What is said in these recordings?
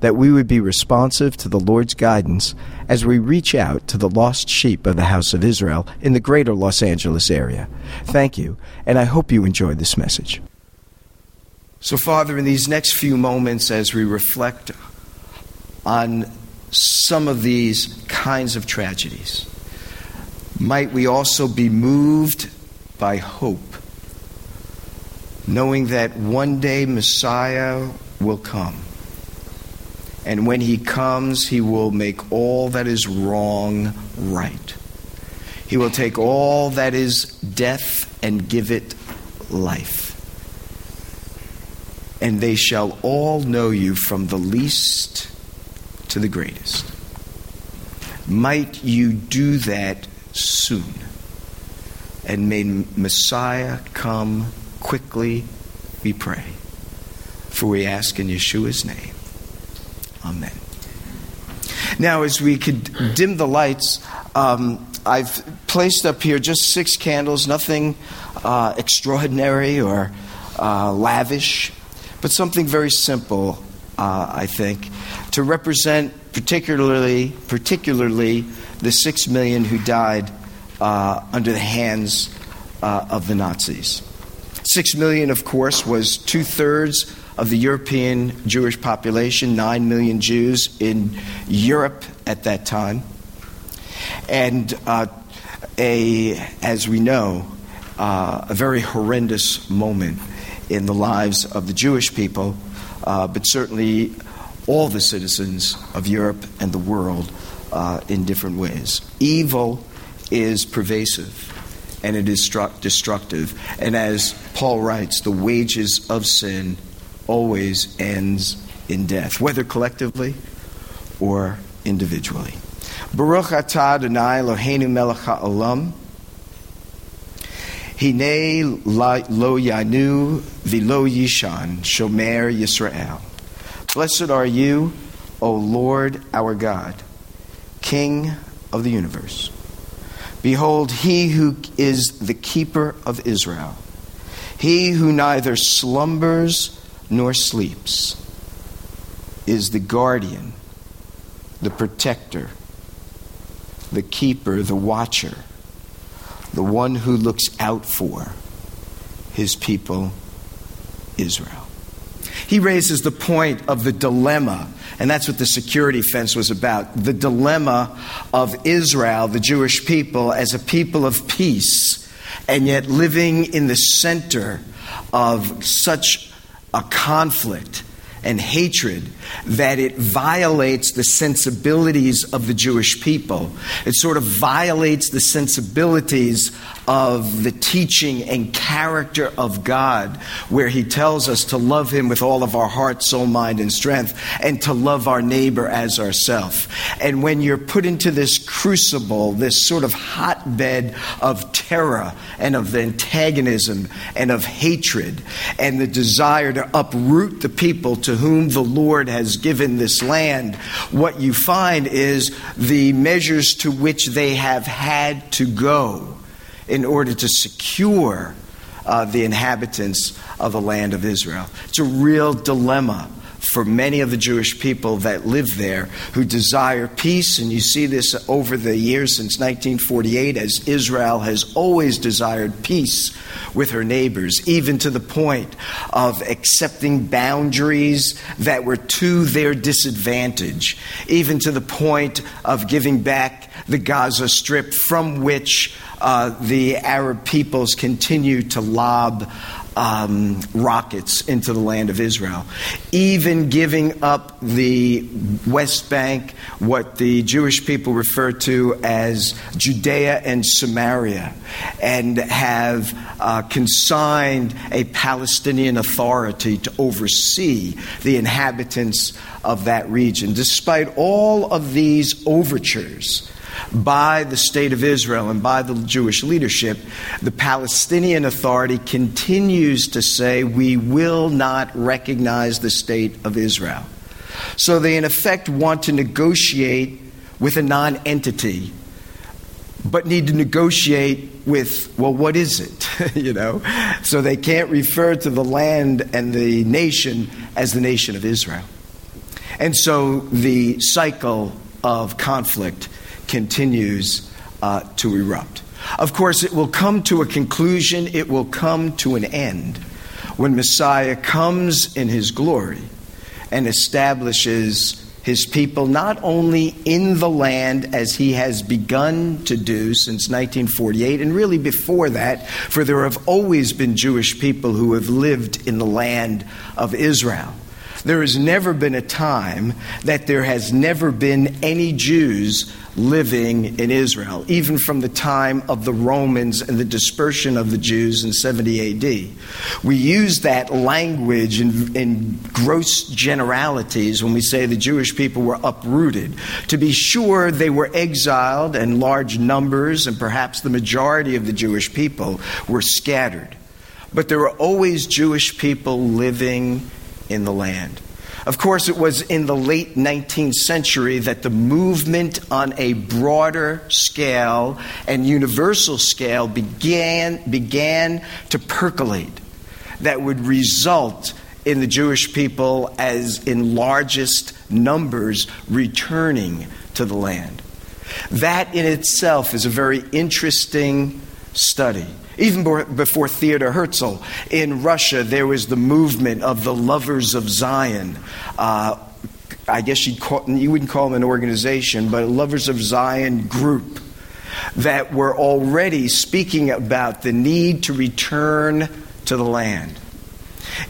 that we would be responsive to the Lord's guidance as we reach out to the lost sheep of the house of Israel in the greater Los Angeles area. Thank you, and I hope you enjoyed this message. So, Father, in these next few moments, as we reflect on some of these kinds of tragedies, might we also be moved by hope, knowing that one day Messiah will come and when he comes, he will make all that is wrong right. He will take all that is death and give it life. And they shall all know you from the least to the greatest. Might you do that soon. And may Messiah come quickly, we pray. For we ask in Yeshua's name. Amen. Now, as we could dim the lights, um, I've placed up here just six candles, nothing uh, extraordinary or uh, lavish, but something very simple, uh, I think, to represent particularly, particularly the six million who died uh, under the hands uh, of the Nazis. Six million, of course, was two thirds of the European Jewish population, 9 million Jews in Europe at that time. And uh, a, as we know, uh, a very horrendous moment in the lives of the Jewish people, uh, but certainly all the citizens of Europe and the world uh, in different ways. Evil is pervasive and it is destructive. And as Paul writes, the wages of sin always ends in death, whether collectively or individually. Baruch atah Adonai Eloheinu melech ha'olam. Hine lo yanu v'lo yishan shomer Yisrael. Blessed are you, O Lord our God, King of the universe. Behold, he who is the keeper of Israel, he who neither slumbers nor sleeps, is the guardian, the protector, the keeper, the watcher, the one who looks out for his people, Israel. He raises the point of the dilemma, and that's what the security fence was about the dilemma of Israel, the Jewish people, as a people of peace, and yet living in the center of such a conflict and hatred that it violates the sensibilities of the Jewish people. It sort of violates the sensibilities of the teaching and character of God, where He tells us to love Him with all of our heart, soul, mind, and strength, and to love our neighbor as ourself. And when you're put into this crucible, this sort of hotbed of terror and of antagonism and of hatred, and the desire to uproot the people to whom the Lord has given this land, what you find is the measures to which they have had to go in order to secure uh, the inhabitants of the land of Israel. It's a real dilemma for many of the Jewish people that live there who desire peace. And you see this over the years since 1948 as Israel has always desired peace with her neighbors, even to the point of accepting boundaries that were to their disadvantage, even to the point of giving back the Gaza Strip, from which uh, the Arab peoples continue to lob um, rockets into the land of Israel, even giving up the West Bank, what the Jewish people refer to as Judea and Samaria, and have uh, consigned a Palestinian authority to oversee the inhabitants of that region. Despite all of these overtures, by the state of Israel and by the Jewish leadership, the Palestinian Authority continues to say, We will not recognize the state of Israel. So they, in effect, want to negotiate with a non entity, but need to negotiate with, well, what is it? you know? So they can't refer to the land and the nation as the nation of Israel. And so the cycle of conflict continues uh, to erupt. Of course, it will come to a conclusion, it will come to an end when Messiah comes in his glory and establishes his people not only in the land as he has begun to do since 1948, and really before that, for there have always been Jewish people who have lived in the land of Israel. There has never been a time that there has never been any Jews living in Israel, even from the time of the Romans and the dispersion of the Jews in 70 AD. We use that language in, in, gross generalities when we say the Jewish people were uprooted. To be sure, they were exiled and large numbers, and perhaps the majority of the Jewish people were scattered. But there were always Jewish people living in the land. Of course, it was in the late 19th century that the movement on a broader scale and universal scale began, began to percolate that would result in the Jewish people as in largest numbers returning to the land. That in itself is a very interesting study. Even before Theodor Herzl in Russia, there was the movement of the Lovers of Zion. Uh, I guess you'd call, you wouldn't call them an organization, but a Lovers of Zion group that were already speaking about the need to return to the land.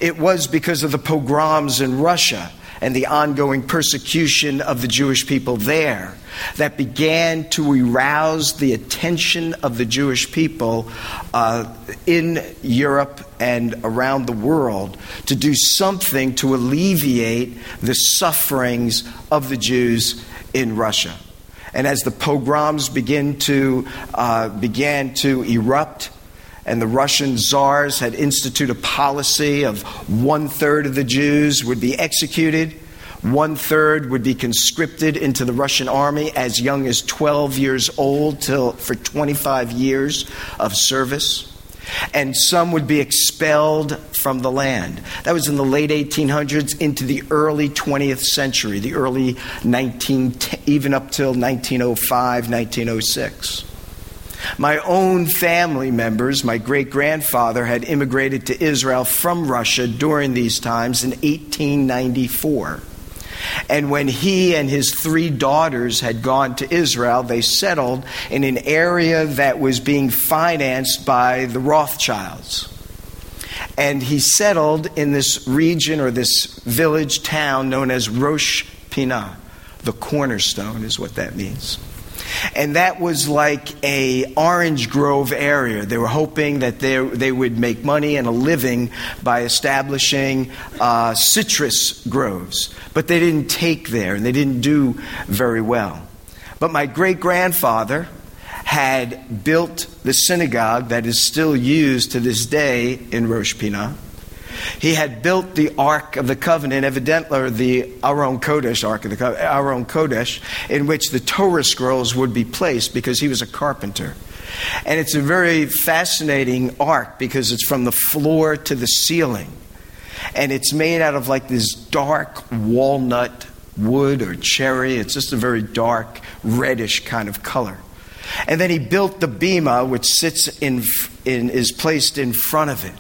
It was because of the pogroms in Russia and the ongoing persecution of the Jewish people there that began to arouse the attention of the Jewish people uh, in Europe and around the world to do something to alleviate the sufferings of the Jews in Russia. And as the pogroms begin to, uh, began to erupt, and the Russian czars had instituted a policy of one third of the Jews would be executed one third would be conscripted into the Russian army as young as 12 years old till, for 25 years of service. And some would be expelled from the land. That was in the late 1800s into the early 20th century, the early 19, even up till 1905, 1906. My own family members, my great grandfather, had immigrated to Israel from Russia during these times in 1894. And when he and his three daughters had gone to Israel, they settled in an area that was being financed by the Rothschilds. And he settled in this region or this village town known as Rosh Pinah. The cornerstone is what that means and that was like a orange grove area. They were hoping that they, they would make money and a living by establishing uh, citrus groves, but they didn't take there and they didn't do very well. But my great grandfather had built the synagogue that is still used to this day in Rosh Pinah he had built the Ark of the Covenant, evidently, or the Aron Kodesh, Ark of the Aron Kodesh, in which the Torah scrolls would be placed because he was a carpenter. And it's a very fascinating ark because it's from the floor to the ceiling. And it's made out of like this dark walnut wood or cherry. It's just a very dark, reddish kind of color. And then he built the bema, which sits in, in, is placed in front of it.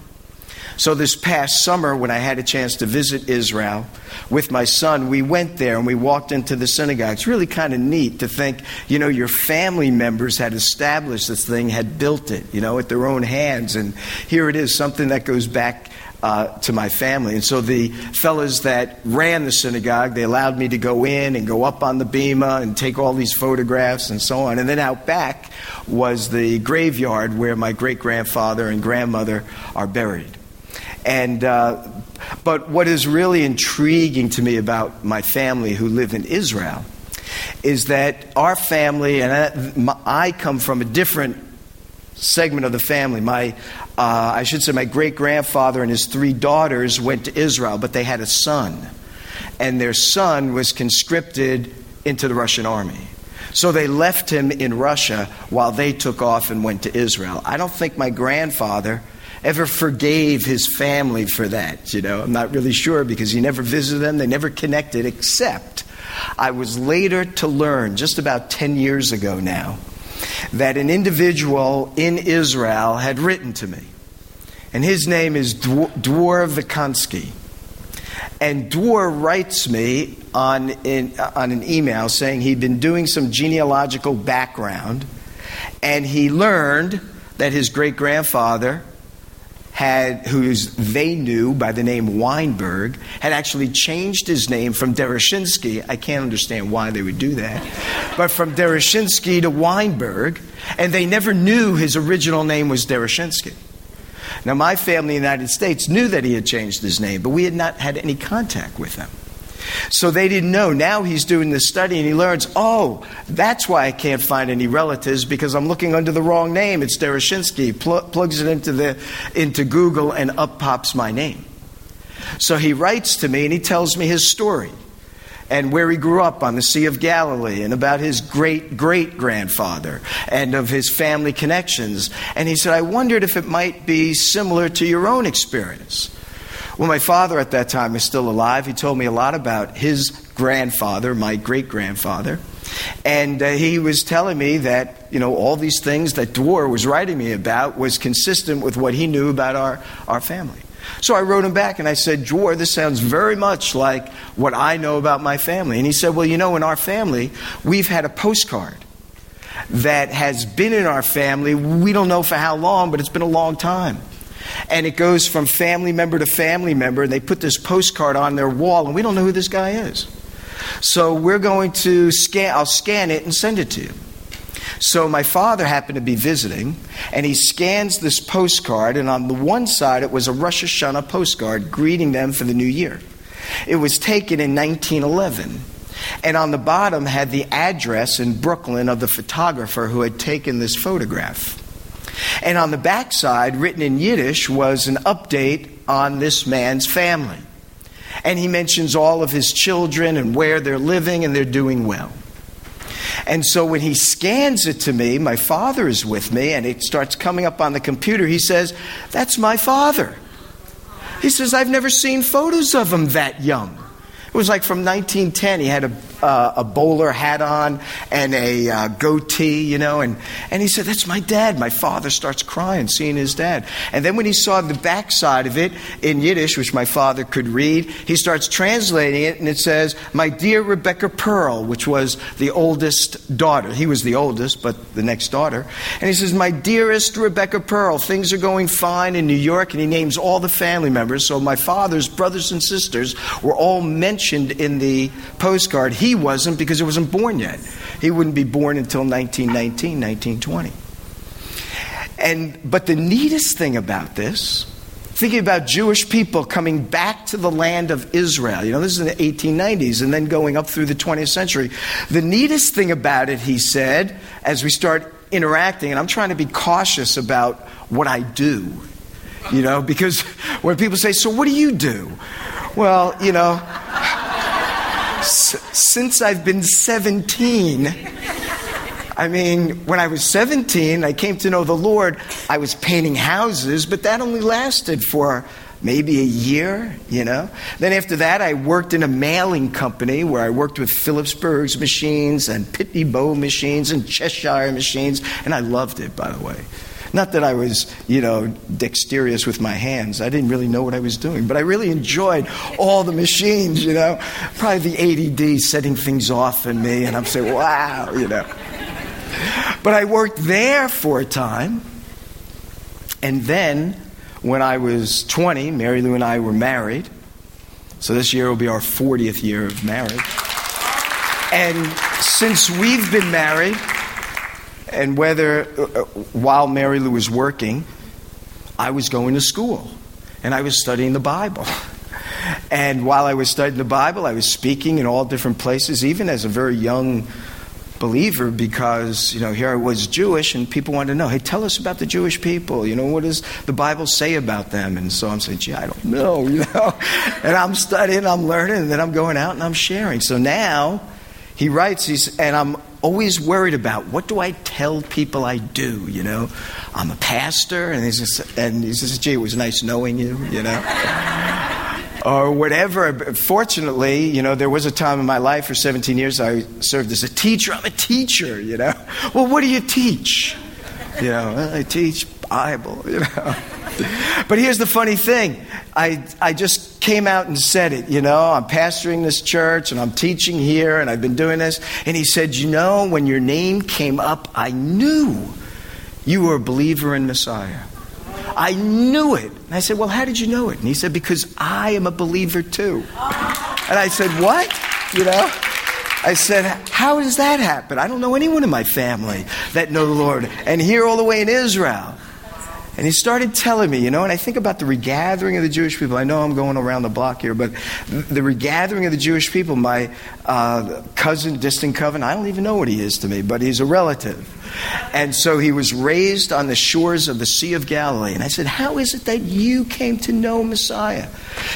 So, this past summer, when I had a chance to visit Israel with my son, we went there and we walked into the synagogue. It's really kind of neat to think, you know, your family members had established this thing, had built it, you know, with their own hands. And here it is, something that goes back uh, to my family. And so the fellows that ran the synagogue, they allowed me to go in and go up on the bema and take all these photographs and so on. And then out back was the graveyard where my great grandfather and grandmother are buried. And, uh, but what is really intriguing to me about my family who live in Israel is that our family, and I, come from a different segment of the family. My, uh, I should say, my great grandfather and his three daughters went to Israel, but they had a son. And their son was conscripted into the Russian army. So they left him in Russia while they took off and went to Israel. I don't think my grandfather ever forgave his family for that. You know, I'm not really sure because he never visited them, they never connected, except I was later to learn, just about 10 years ago now, that an individual in Israel had written to me. And his name is Dwor Vikansky. And Dwor writes me on, in, on an email saying he'd been doing some genealogical background and he learned that his great grandfather had, who's they knew by the name Weinberg, had actually changed his name from Derechinsky. I can't understand why they would do that, but from Derechinsky to Weinberg, and they never knew his original name was Derechinsky. Now, my family in the United States knew that he had changed his name, but we had not had any contact with him. So they didn't know. Now he's doing this study and he learns, oh, that's why I can't find any relatives because I'm looking under the wrong name. It's Derechinsky. Pl- plugs it into, the, into Google and up pops my name. So he writes to me and he tells me his story and where he grew up on the Sea of Galilee and about his great great grandfather and of his family connections. And he said, I wondered if it might be similar to your own experience. Well, my father at that time is still alive. He told me a lot about his grandfather, my great grandfather. And uh, he was telling me that, you know, all these things that Dwor was writing me about was consistent with what he knew about our, our family. So I wrote him back and I said, Dwor, this sounds very much like what I know about my family. And he said, Well, you know, in our family, we've had a postcard that has been in our family. We don't know for how long, but it's been a long time and it goes from family member to family member, and they put this postcard on their wall, and we don't know who this guy is. So we're going to scan, I'll scan it and send it to you. So my father happened to be visiting, and he scans this postcard, and on the one side it was a Rosh Hashanah postcard greeting them for the new year. It was taken in 1911. And on the bottom had the address in Brooklyn of the photographer who had taken this photograph. And on the backside, written in Yiddish, was an update on this man's family. And he mentions all of his children and where they're living, and they're doing well. And so when he scans it to me, my father is with me, and it starts coming up on the computer. He says, That's my father. He says, I've never seen photos of him that young. It was like from 1910. He had a uh, a bowler hat on and a uh, goatee, you know. And, and he said, That's my dad. My father starts crying seeing his dad. And then when he saw the backside of it in Yiddish, which my father could read, he starts translating it and it says, My dear Rebecca Pearl, which was the oldest daughter. He was the oldest, but the next daughter. And he says, My dearest Rebecca Pearl, things are going fine in New York. And he names all the family members. So my father's brothers and sisters were all mentioned in the postcard. He he wasn't because he wasn't born yet. He wouldn't be born until 1919, 1920. And, but the neatest thing about this, thinking about Jewish people coming back to the land of Israel, you know, this is in the 1890s and then going up through the 20th century. The neatest thing about it, he said, as we start interacting, and I'm trying to be cautious about what I do, you know, because when people say, So what do you do? Well, you know, since I've been 17, I mean, when I was 17, I came to know the Lord. I was painting houses, but that only lasted for maybe a year, you know. Then after that, I worked in a mailing company where I worked with Philipsburg's machines and Pitney Bowes machines and Cheshire machines, and I loved it, by the way. Not that I was, you know, dexterous with my hands. I didn't really know what I was doing, but I really enjoyed all the machines, you know. Probably the ADD setting things off in me, and I'm saying, wow, you know. But I worked there for a time. And then, when I was 20, Mary Lou and I were married. So this year will be our 40th year of marriage. And since we've been married, and whether uh, while Mary Lou was working, I was going to school and I was studying the Bible. And while I was studying the Bible, I was speaking in all different places, even as a very young believer, because, you know, here I was Jewish and people wanted to know, hey, tell us about the Jewish people. You know, what does the Bible say about them? And so I'm saying, gee, I don't know, you know. And I'm studying, I'm learning, and then I'm going out and I'm sharing. So now, he writes, he's, and I'm always worried about what do I tell people I do, you know? I'm a pastor, and he says, and he says gee, it was nice knowing you, you know? or whatever. Fortunately, you know, there was a time in my life for 17 years I served as a teacher. I'm a teacher, you know? Well, what do you teach? You know, well, I teach Bible, you know? But here's the funny thing I, I just came out and said it, you know, I'm pastoring this church and I'm teaching here and I've been doing this. And he said, You know, when your name came up, I knew you were a believer in Messiah. I knew it. And I said, Well, how did you know it? And he said, Because I am a believer too. And I said, What? You know? I said, How does that happen? I don't know anyone in my family that know the Lord. And here, all the way in Israel. And he started telling me, you know, and I think about the regathering of the Jewish people. I know I'm going around the block here, but the regathering of the Jewish people, my uh, cousin, distant cousin, I don't even know what he is to me, but he's a relative. And so he was raised on the shores of the Sea of Galilee. And I said, How is it that you came to know Messiah?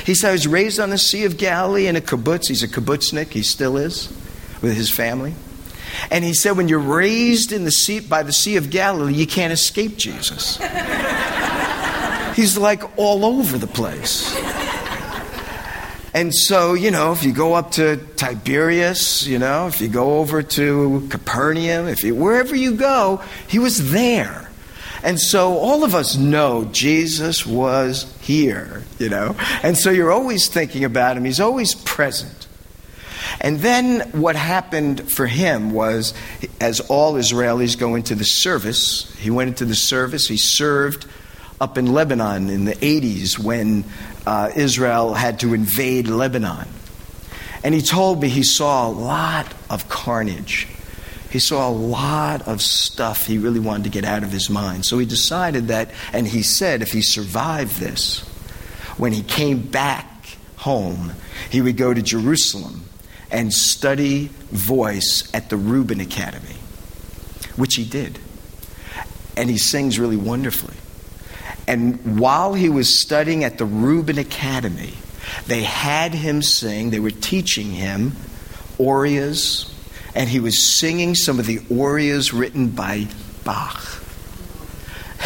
He said, I was raised on the Sea of Galilee in a kibbutz. He's a kibbutznik, he still is, with his family. And he said, when you're raised in the sea, by the Sea of Galilee, you can't escape Jesus. He's like all over the place. And so, you know, if you go up to Tiberias, you know, if you go over to Capernaum, if you, wherever you go, he was there. And so all of us know Jesus was here, you know. And so you're always thinking about him. He's always present. And then what happened for him was, as all Israelis go into the service, he went into the service, he served up in Lebanon in the 80s when uh, Israel had to invade Lebanon. And he told me he saw a lot of carnage. He saw a lot of stuff he really wanted to get out of his mind. So he decided that, and he said if he survived this, when he came back home, he would go to Jerusalem and study voice at the Rubin Academy, which he did. And he sings really wonderfully. And while he was studying at the Rubin Academy, they had him sing, they were teaching him arias, and he was singing some of the arias written by Bach.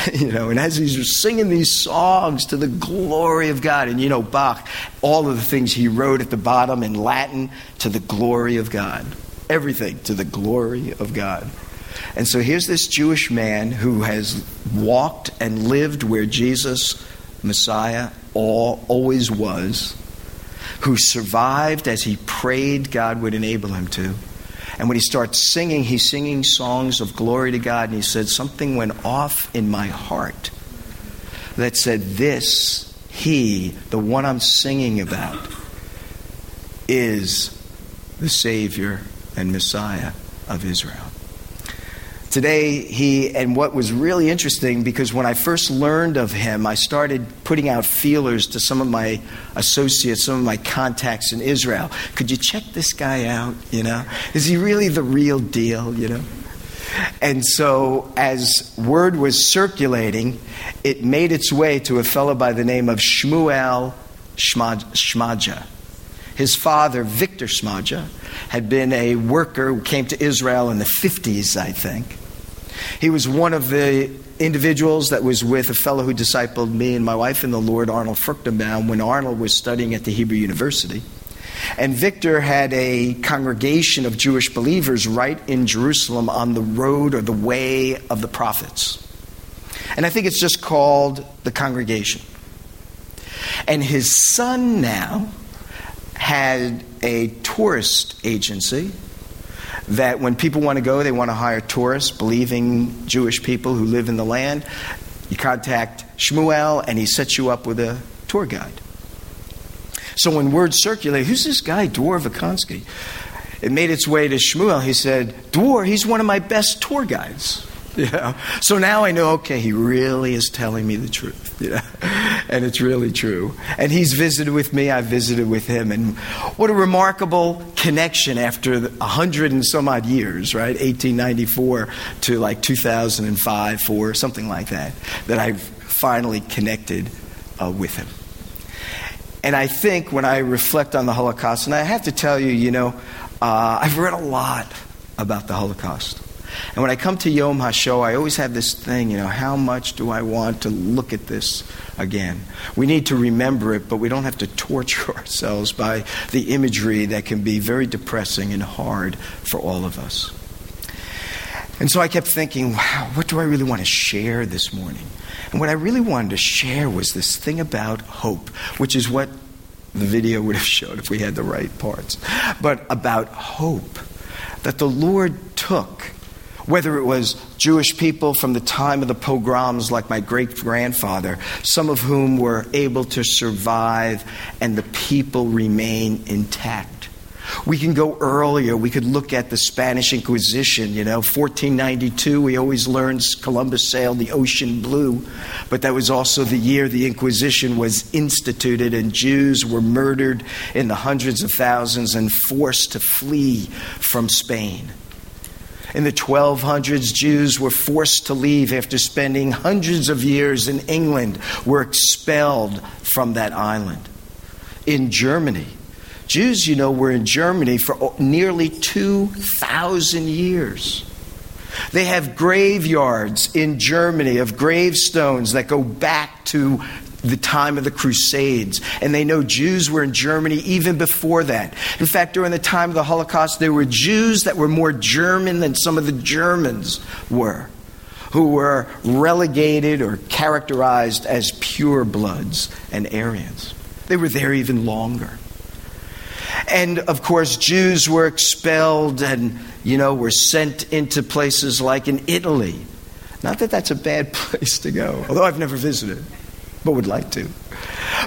you know, and as he's singing these songs to the glory of God, and you know, Bach, all of the things he wrote at the bottom in Latin to the glory of God. Everything to the glory of God. And so here's this Jewish man who has walked and lived where Jesus, Messiah, all, always was, who survived as he prayed God would enable him to. And when he starts singing, he's singing songs of glory to God. And he said, Something went off in my heart that said, This, he, the one I'm singing about, is the Savior and Messiah of Israel. Today, he, and what was really interesting, because when I first learned of him, I started putting out feelers to some of my associates, some of my contacts in Israel. Could you check this guy out? You know, is he really the real deal? You know? And so, as word was circulating, it made its way to a fellow by the name of Shmuel Shmadja. His father, Victor Shmadja, had been a worker who came to Israel in the 50s, I think. He was one of the individuals that was with a fellow who discipled me and my wife in the Lord, Arnold Fruchtenbaum, when Arnold was studying at the Hebrew University. And Victor had a congregation of Jewish believers right in Jerusalem on the road or the way of the prophets. And I think it's just called the congregation. And his son now had a tourist agency that when people want to go, they want to hire tourists, believing Jewish people who live in the land. You contact Shmuel, and he sets you up with a tour guide. So when word circulated, who's this guy, Dwar Vikonsky? It made its way to Shmuel. He said, Dwar, he's one of my best tour guides. Yeah. So now I know, okay, he really is telling me the truth. Yeah. And it's really true. And he's visited with me, I've visited with him. And what a remarkable connection after a hundred and some odd years, right? 1894 to like 2005, 4, something like that, that I've finally connected uh, with him. And I think when I reflect on the Holocaust, and I have to tell you, you know, uh, I've read a lot about the Holocaust. And when I come to Yom HaShoah, I always have this thing, you know, how much do I want to look at this again? We need to remember it, but we don't have to torture ourselves by the imagery that can be very depressing and hard for all of us. And so I kept thinking, wow, what do I really want to share this morning? And what I really wanted to share was this thing about hope, which is what the video would have showed if we had the right parts. But about hope that the Lord took whether it was Jewish people from the time of the pogroms, like my great grandfather, some of whom were able to survive and the people remain intact. We can go earlier. We could look at the Spanish Inquisition. You know, 1492, we always learned Columbus sailed the ocean blue, but that was also the year the Inquisition was instituted and Jews were murdered in the hundreds of thousands and forced to flee from Spain. In the 1200s, Jews were forced to leave after spending hundreds of years in England, were expelled from that island. In Germany, Jews, you know, were in Germany for nearly 2,000 years. They have graveyards in Germany of gravestones that go back to the time of the Crusades. And they know Jews were in Germany even before that. In fact, during the time of the Holocaust, there were Jews that were more German than some of the Germans were, who were relegated or characterized as purebloods and Aryans. They were there even longer. And of course, Jews were expelled and, you know, were sent into places like in Italy. Not that that's a bad place to go, although I've never visited but would like to.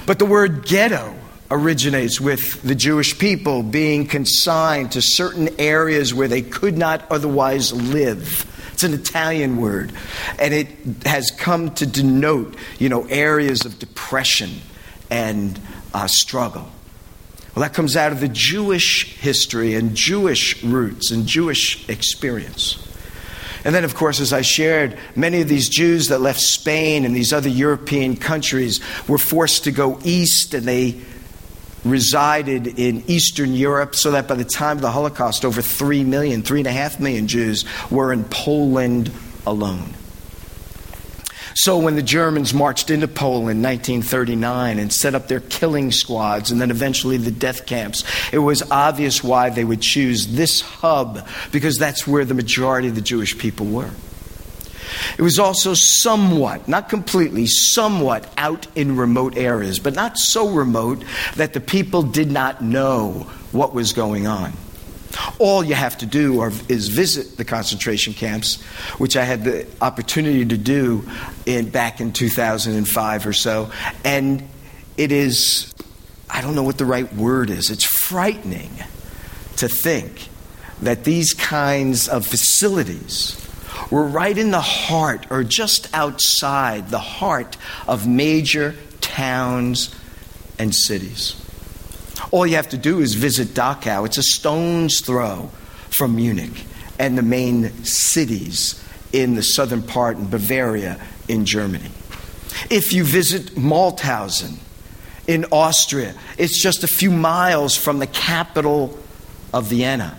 But the word ghetto originates with the Jewish people being consigned to certain areas where they could not otherwise live. It's an Italian word, and it has come to denote, you know, areas of depression and uh, struggle. Well, that comes out of the Jewish history and Jewish roots and Jewish experience. And then, of course, as I shared, many of these Jews that left Spain and these other European countries were forced to go east and they resided in Eastern Europe, so that by the time of the Holocaust, over 3 million, 3.5 million Jews were in Poland alone. So when the Germans marched into Poland in 1939 and set up their killing squads and then eventually the death camps, it was obvious why they would choose this hub because that's where the majority of the Jewish people were. It was also somewhat, not completely, somewhat out in remote areas, but not so remote that the people did not know what was going on. All you have to do are, is visit the concentration camps, which I had the opportunity to do in, back in 2005 or so. And it is, I don't know what the right word is, it's frightening to think that these kinds of facilities were right in the heart or just outside the heart of major towns and cities. All you have to do is visit Dachau. It's a stone's throw from Munich and the main cities in the southern part in Bavaria in Germany. If you visit Mauthausen in Austria, it's just a few miles from the capital of Vienna.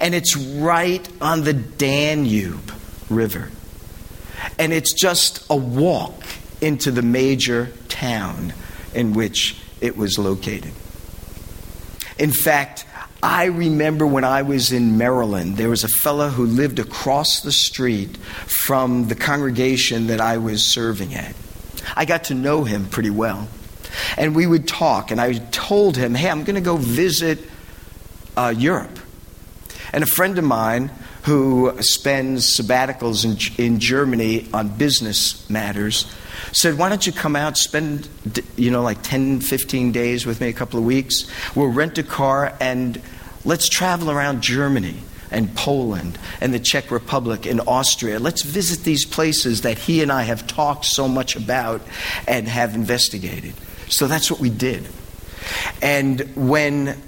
And it's right on the Danube River. And it's just a walk into the major town in which it was located. In fact, I remember when I was in Maryland, there was a fellow who lived across the street from the congregation that I was serving at. I got to know him pretty well. And we would talk, and I told him, hey, I'm going to go visit uh, Europe. And a friend of mine who spends sabbaticals in, in Germany on business matters said, Why don't you come out, spend, you know, like 10, 15 days with me, a couple of weeks? We'll rent a car and let's travel around Germany and Poland and the Czech Republic and Austria. Let's visit these places that he and I have talked so much about and have investigated. So that's what we did. And when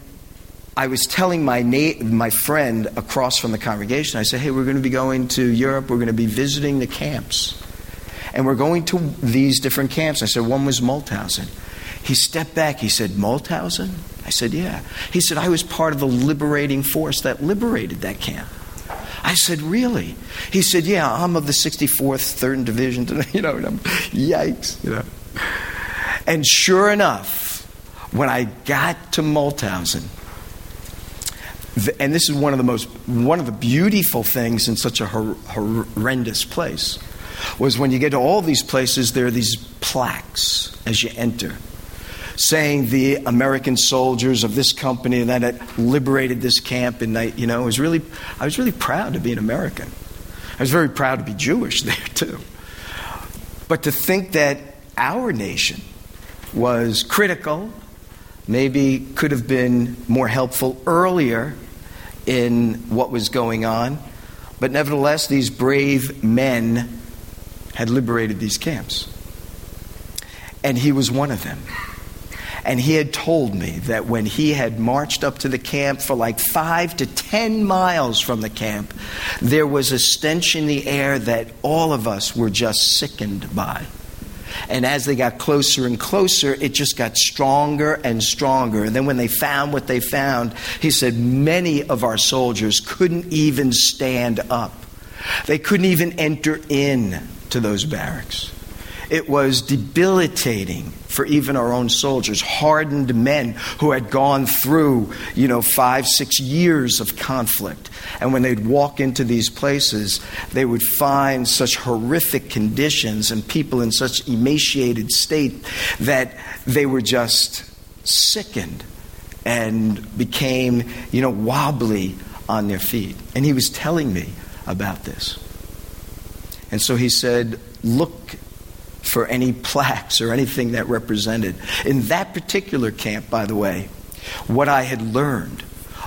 I was telling my, na- my friend across from the congregation, I said, hey, we're going to be going to Europe, we're going to be visiting the camps. And we're going to these different camps. I said, one was Mauthausen. He stepped back. He said, Mauthausen? I said, yeah. He said, I was part of the liberating force that liberated that camp. I said, really? He said, yeah, I'm of the 64th, 3rd Division. You know, yikes, you know. And sure enough, when I got to Mauthausen, and this is one of the most one of the beautiful things in such a hor- horrendous place was when you get to all these places there are these plaques as you enter saying the American soldiers of this company that had liberated this camp and I, you know was really I was really proud to be an American. I was very proud to be Jewish there too. But to think that our nation was critical, maybe could have been more helpful earlier in what was going on. But nevertheless, these brave men had liberated these camps. And he was one of them. And he had told me that when he had marched up to the camp for like five to ten miles from the camp, there was a stench in the air that all of us were just sickened by. And as they got closer and closer, it just got stronger and stronger. And then when they found what they found, he said many of our soldiers couldn't even stand up. They couldn't even enter in to those barracks. It was debilitating for even our own soldiers, hardened men who had gone through, you know, five, six years of conflict. And when they'd walk into these places, they would find such horrific conditions and people in such emaciated state that they were just sickened and became, you know, wobbly on their feet. And he was telling me about this. And so he said, Look for any plaques or anything that represented. In that particular camp, by the way, what I had learned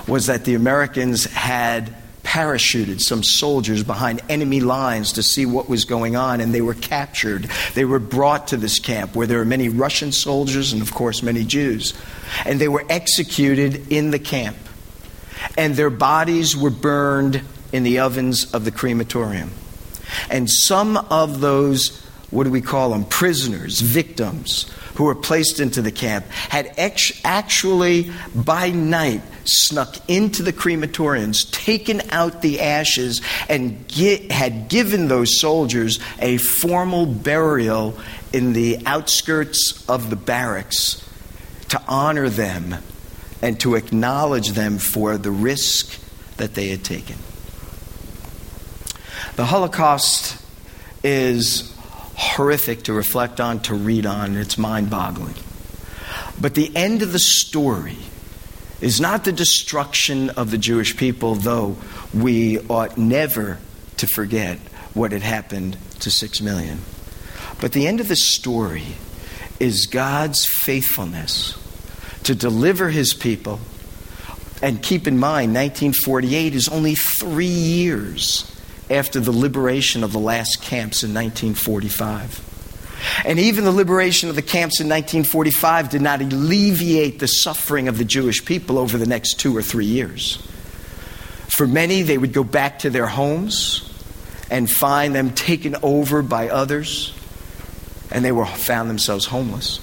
was that the Americans had parachuted some soldiers behind enemy lines to see what was going on, and they were captured. They were brought to this camp where there were many Russian soldiers and, of course, many Jews. And they were executed in the camp. And their bodies were burned in the ovens of the crematorium. And some of those what do we call them? Prisoners, victims who were placed into the camp had actually, by night, snuck into the crematoriums, taken out the ashes, and get, had given those soldiers a formal burial in the outskirts of the barracks to honor them and to acknowledge them for the risk that they had taken. The Holocaust is horrific to reflect on, to read on. It's mind boggling. But the end of the story is not the destruction of the Jewish people, though we ought never to forget what had happened to six million. But the end of the story is God's faithfulness to deliver his people. And keep in mind, 1948 is only three years after the liberation of the last camps in 1945. And even the liberation of the camps in 1945 did not alleviate the suffering of the Jewish people over the next two or three years. For many, they would go back to their homes and find them taken over by others, and they were, found themselves homeless.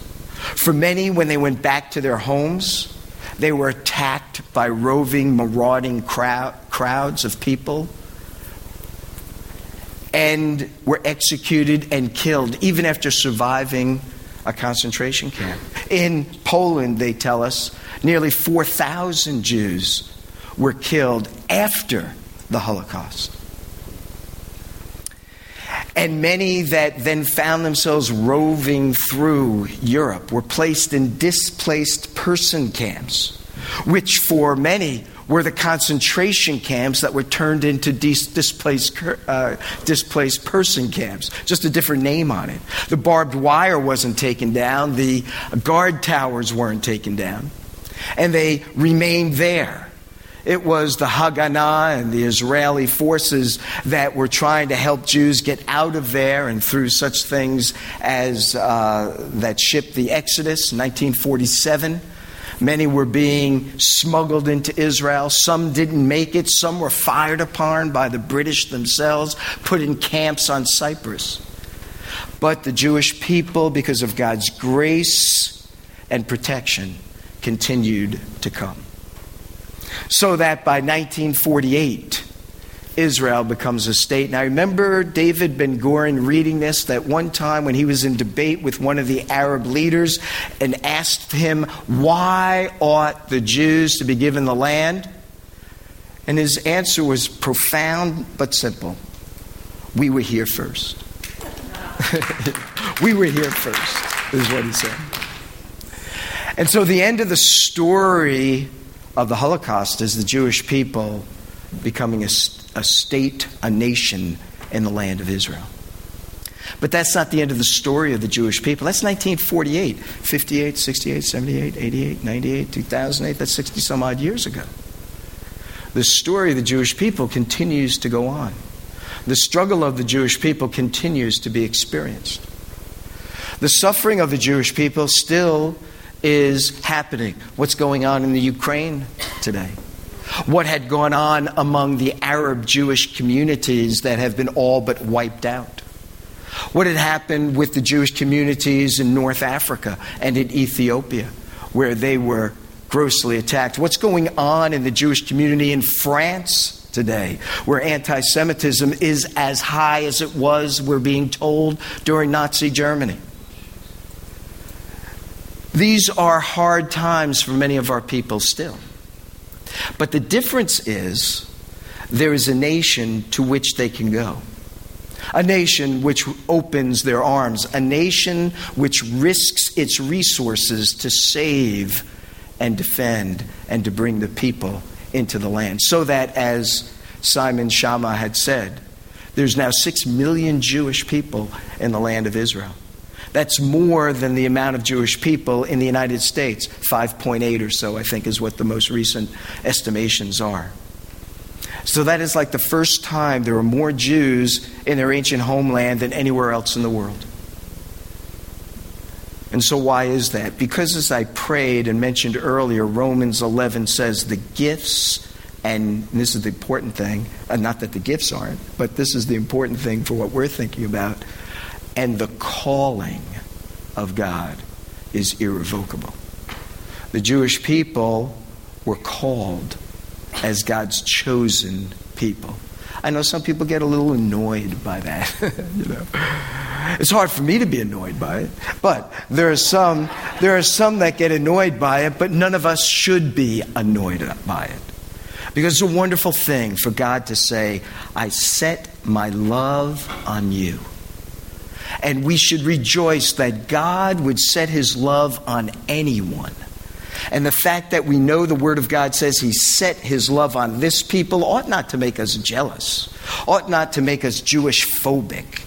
For many, when they went back to their homes, they were attacked by roving, marauding crowd, crowds of people and were executed and killed, even after surviving a concentration camp. In Poland, they tell us, nearly 4,000 Jews were killed after the Holocaust. And many that then found themselves roving through Europe were placed in displaced person camps, which for many were the concentration camps that were turned into dis- displaced, uh, displaced person camps, just a different name on it. The barbed wire wasn't taken down, the guard towers weren't taken down, and they remained there. It was the Haganah and the Israeli forces that were trying to help Jews get out of there, and through such things as uh, that ship, the Exodus, 1947. Many were being smuggled into Israel. Some didn't make it. Some were fired upon by the British themselves, put in camps on Cyprus. But the Jewish people, because of God's grace and protection, continued to come so that by 1948, Israel becomes a state. Now, I remember David Ben Gurion reading this that one time when he was in debate with one of the Arab leaders and asked him, Why ought the Jews to be given the land? And his answer was profound but simple We were here first. we were here first, is what he said. And so the end of the story of the Holocaust is the Jewish people becoming a, a state, a nation in the land of Israel. But that's not the end of the story of the Jewish people. That's 1948, 58, 68, 78, 88, 98, 2008. That's 60 some odd years ago. The story of the Jewish people continues to go on. The struggle of the Jewish people continues to be experienced. The suffering of the Jewish people still is happening, what's going on in the Ukraine today, what had gone on among the Arab Jewish communities that have been all but wiped out, what had happened with the Jewish communities in North Africa and in Ethiopia, where they were grossly attacked, what's going on in the Jewish community in France today, where anti Semitism is as high as it was, we're being told, during Nazi Germany. These are hard times for many of our people still. But the difference is there is a nation to which they can go. A nation which opens their arms, a nation which risks its resources to save and defend and to bring the people into the land. So that, as Simon Schama had said, there's now six million Jewish people in the land of Israel. That's more than the amount of Jewish people in the United States. 5.8 or so, I think, is what the most recent estimations are. So that is like the first time there were more Jews in their ancient homeland than anywhere else in the world. And so, why is that? Because, as I prayed and mentioned earlier, Romans 11 says the gifts, and this is the important thing, uh, not that the gifts aren't, but this is the important thing for what we're thinking about and the calling of God is irrevocable. The Jewish people were called as God's chosen people. I know some people get a little annoyed by that. you know, it's hard for me to be annoyed by it, but there are some there are some that get annoyed by it. But none of us should be annoyed by it, because it's a wonderful thing for God to say, "I set my love on you." And we should rejoice that God would set his love on anyone. And the fact that we know the Word of God says He set His love on this people ought not to make us jealous, ought not to make us Jewish phobic,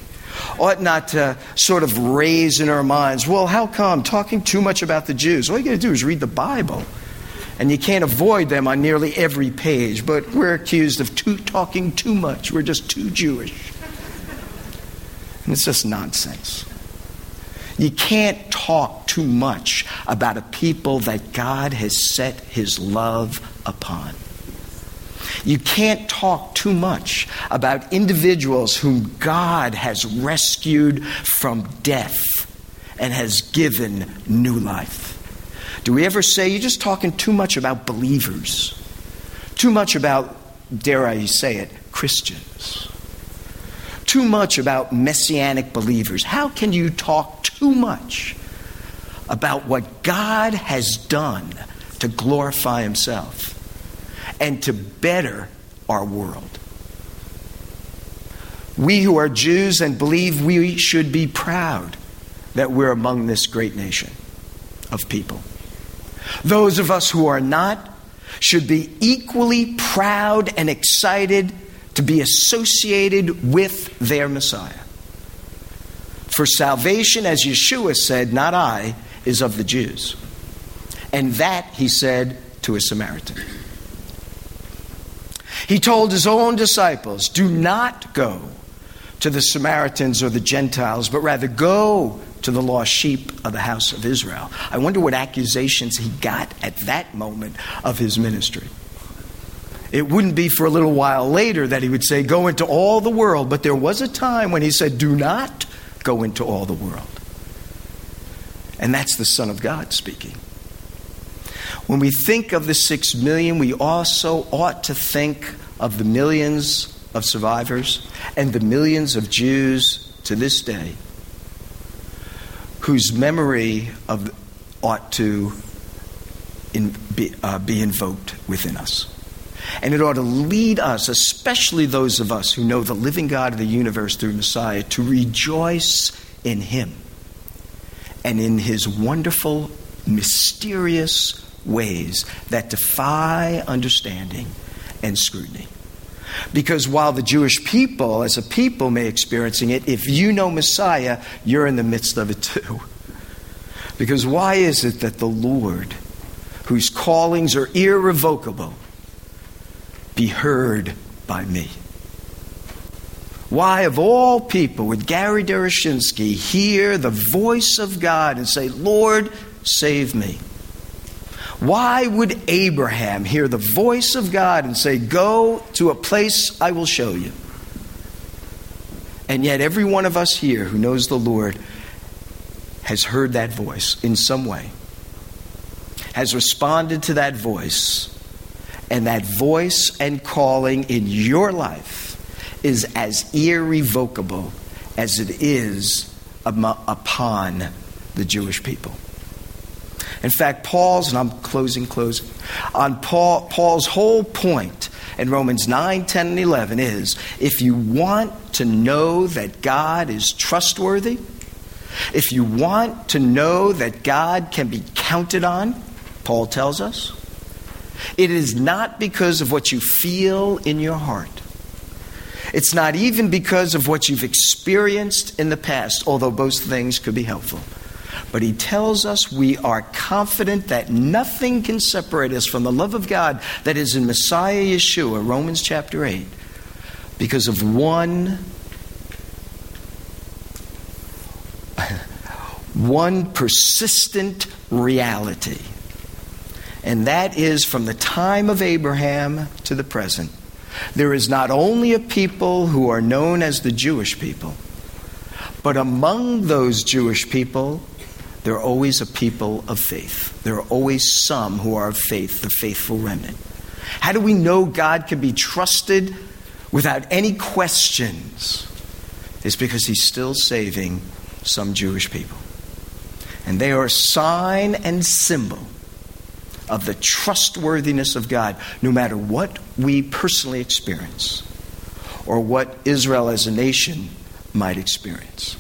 ought not to sort of raise in our minds, well, how come talking too much about the Jews? All you got to do is read the Bible. And you can't avoid them on nearly every page, but we're accused of too, talking too much. We're just too Jewish. And it's just nonsense. You can't talk too much about a people that God has set his love upon. You can't talk too much about individuals whom God has rescued from death and has given new life. Do we ever say you're just talking too much about believers? Too much about, dare I say it, Christians? Too much about messianic believers? How can you talk too much about what God has done to glorify Himself and to better our world. We who are Jews and believe we should be proud that we're among this great nation of people. Those of us who are not should be equally proud and excited to be associated with their Messiah. For salvation, as Yeshua said, not I, is of the Jews. And that, he said, to a Samaritan. He told his own disciples, Do not go to the Samaritans or the Gentiles, but rather go to the lost sheep of the house of Israel. I wonder what accusations he got at that moment of his ministry. It wouldn't be for a little while later that he would say, Go into all the world, but there was a time when he said, Do not go into all the world. And that's the Son of God speaking. When we think of the six million, we also ought to think of the millions of survivors and the millions of Jews to this day whose memory of, ought to in, be, uh, be invoked within us. And it ought to lead us, especially those of us who know the living God of the universe through Messiah, to rejoice in Him and in His wonderful, mysterious ways that defy understanding and scrutiny. Because while the Jewish people, as a people, may experiencing it, if you know Messiah, you're in the midst of it too. Because why is it that the Lord, whose callings are irrevocable, be heard by me? Why, of all people, would Gary Derechinsky hear the voice of God and say, Lord, save me? Why would Abraham hear the voice of God and say, Go to a place I will show you? And yet, every one of us here who knows the Lord has heard that voice in some way, has responded to that voice, and that voice and calling in your life is as irrevocable as it is upon the Jewish people. In fact, Paul's, and I'm closing, closing, on Paul, Paul's whole point in Romans 9, 10, and 11 is if you want to know that God is trustworthy, if you want to know that God can be counted on, Paul tells us, it is not because of what you feel in your heart. It's not even because of what you've experienced in the past, although both things could be helpful. But he tells us we are confident that nothing can separate us from the love of God that is in Messiah Yeshua, Romans chapter 8, because of one one persistent reality. And that is from the time of Abraham to the present. There is not only a people who are known as the Jewish people, but among those Jewish people, there are always a people of faith. There are always some who are of faith, the faithful remnant. How do we know God can be trusted without any questions? It's because He's still saving some Jewish people. And they are a sign and symbol of the trustworthiness of God, no matter what we personally experience or what Israel as a nation might experience.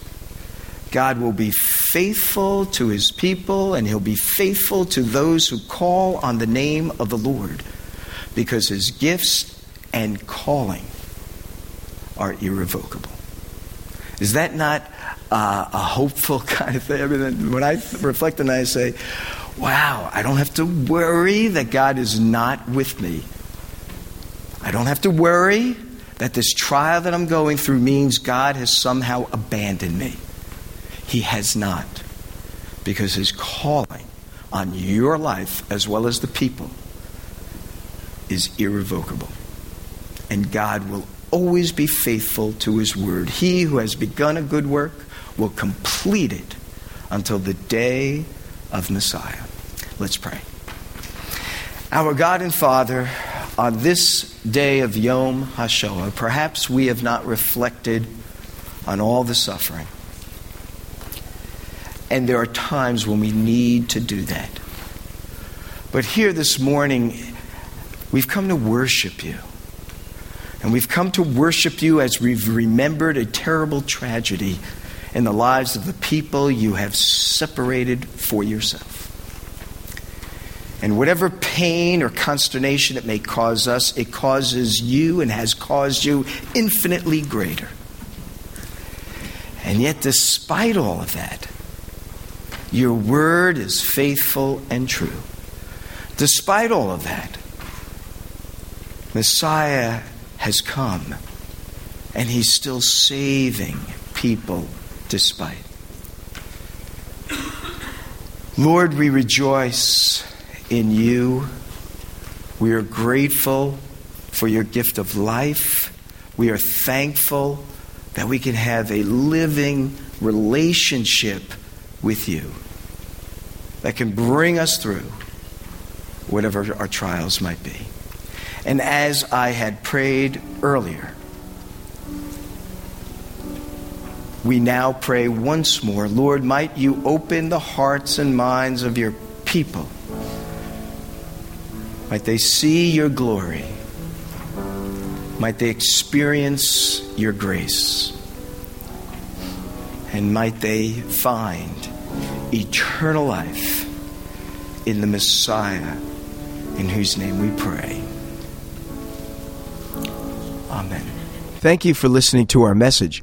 God will be faithful to his people and he'll be faithful to those who call on the name of the Lord because his gifts and calling are irrevocable. Is that not uh, a hopeful kind of thing? I mean, when I reflect on that, I say, wow, I don't have to worry that God is not with me. I don't have to worry that this trial that I'm going through means God has somehow abandoned me. He has not. Because his calling on your life, as well as the people, is irrevocable. And God will always be faithful to his word. He who has begun a good work will complete it until the day of Messiah. Let's pray. Our God and Father, on this day of Yom HaShoah, perhaps we have not reflected on all the suffering And there are times when we need to do that. But here this morning, we've come to worship you. And we've come to worship you as we've remembered a terrible tragedy in the lives of the people you have separated for yourself. And whatever pain or consternation it may cause us, it causes you and has caused you infinitely greater. And yet, despite all of that, your word is faithful and true. Despite all of that, Messiah has come and he's still saving people despite. Lord, we rejoice in you. We are grateful for your gift of life. We are thankful that we can have a living relationship with you that can bring us through whatever our trials might be. And as I had prayed earlier, we now pray once more Lord, might you open the hearts and minds of your people. Might they see your glory. Might they experience your grace. And might they find eternal life in the Messiah in whose name we pray. Amen. Thank you for listening to our message.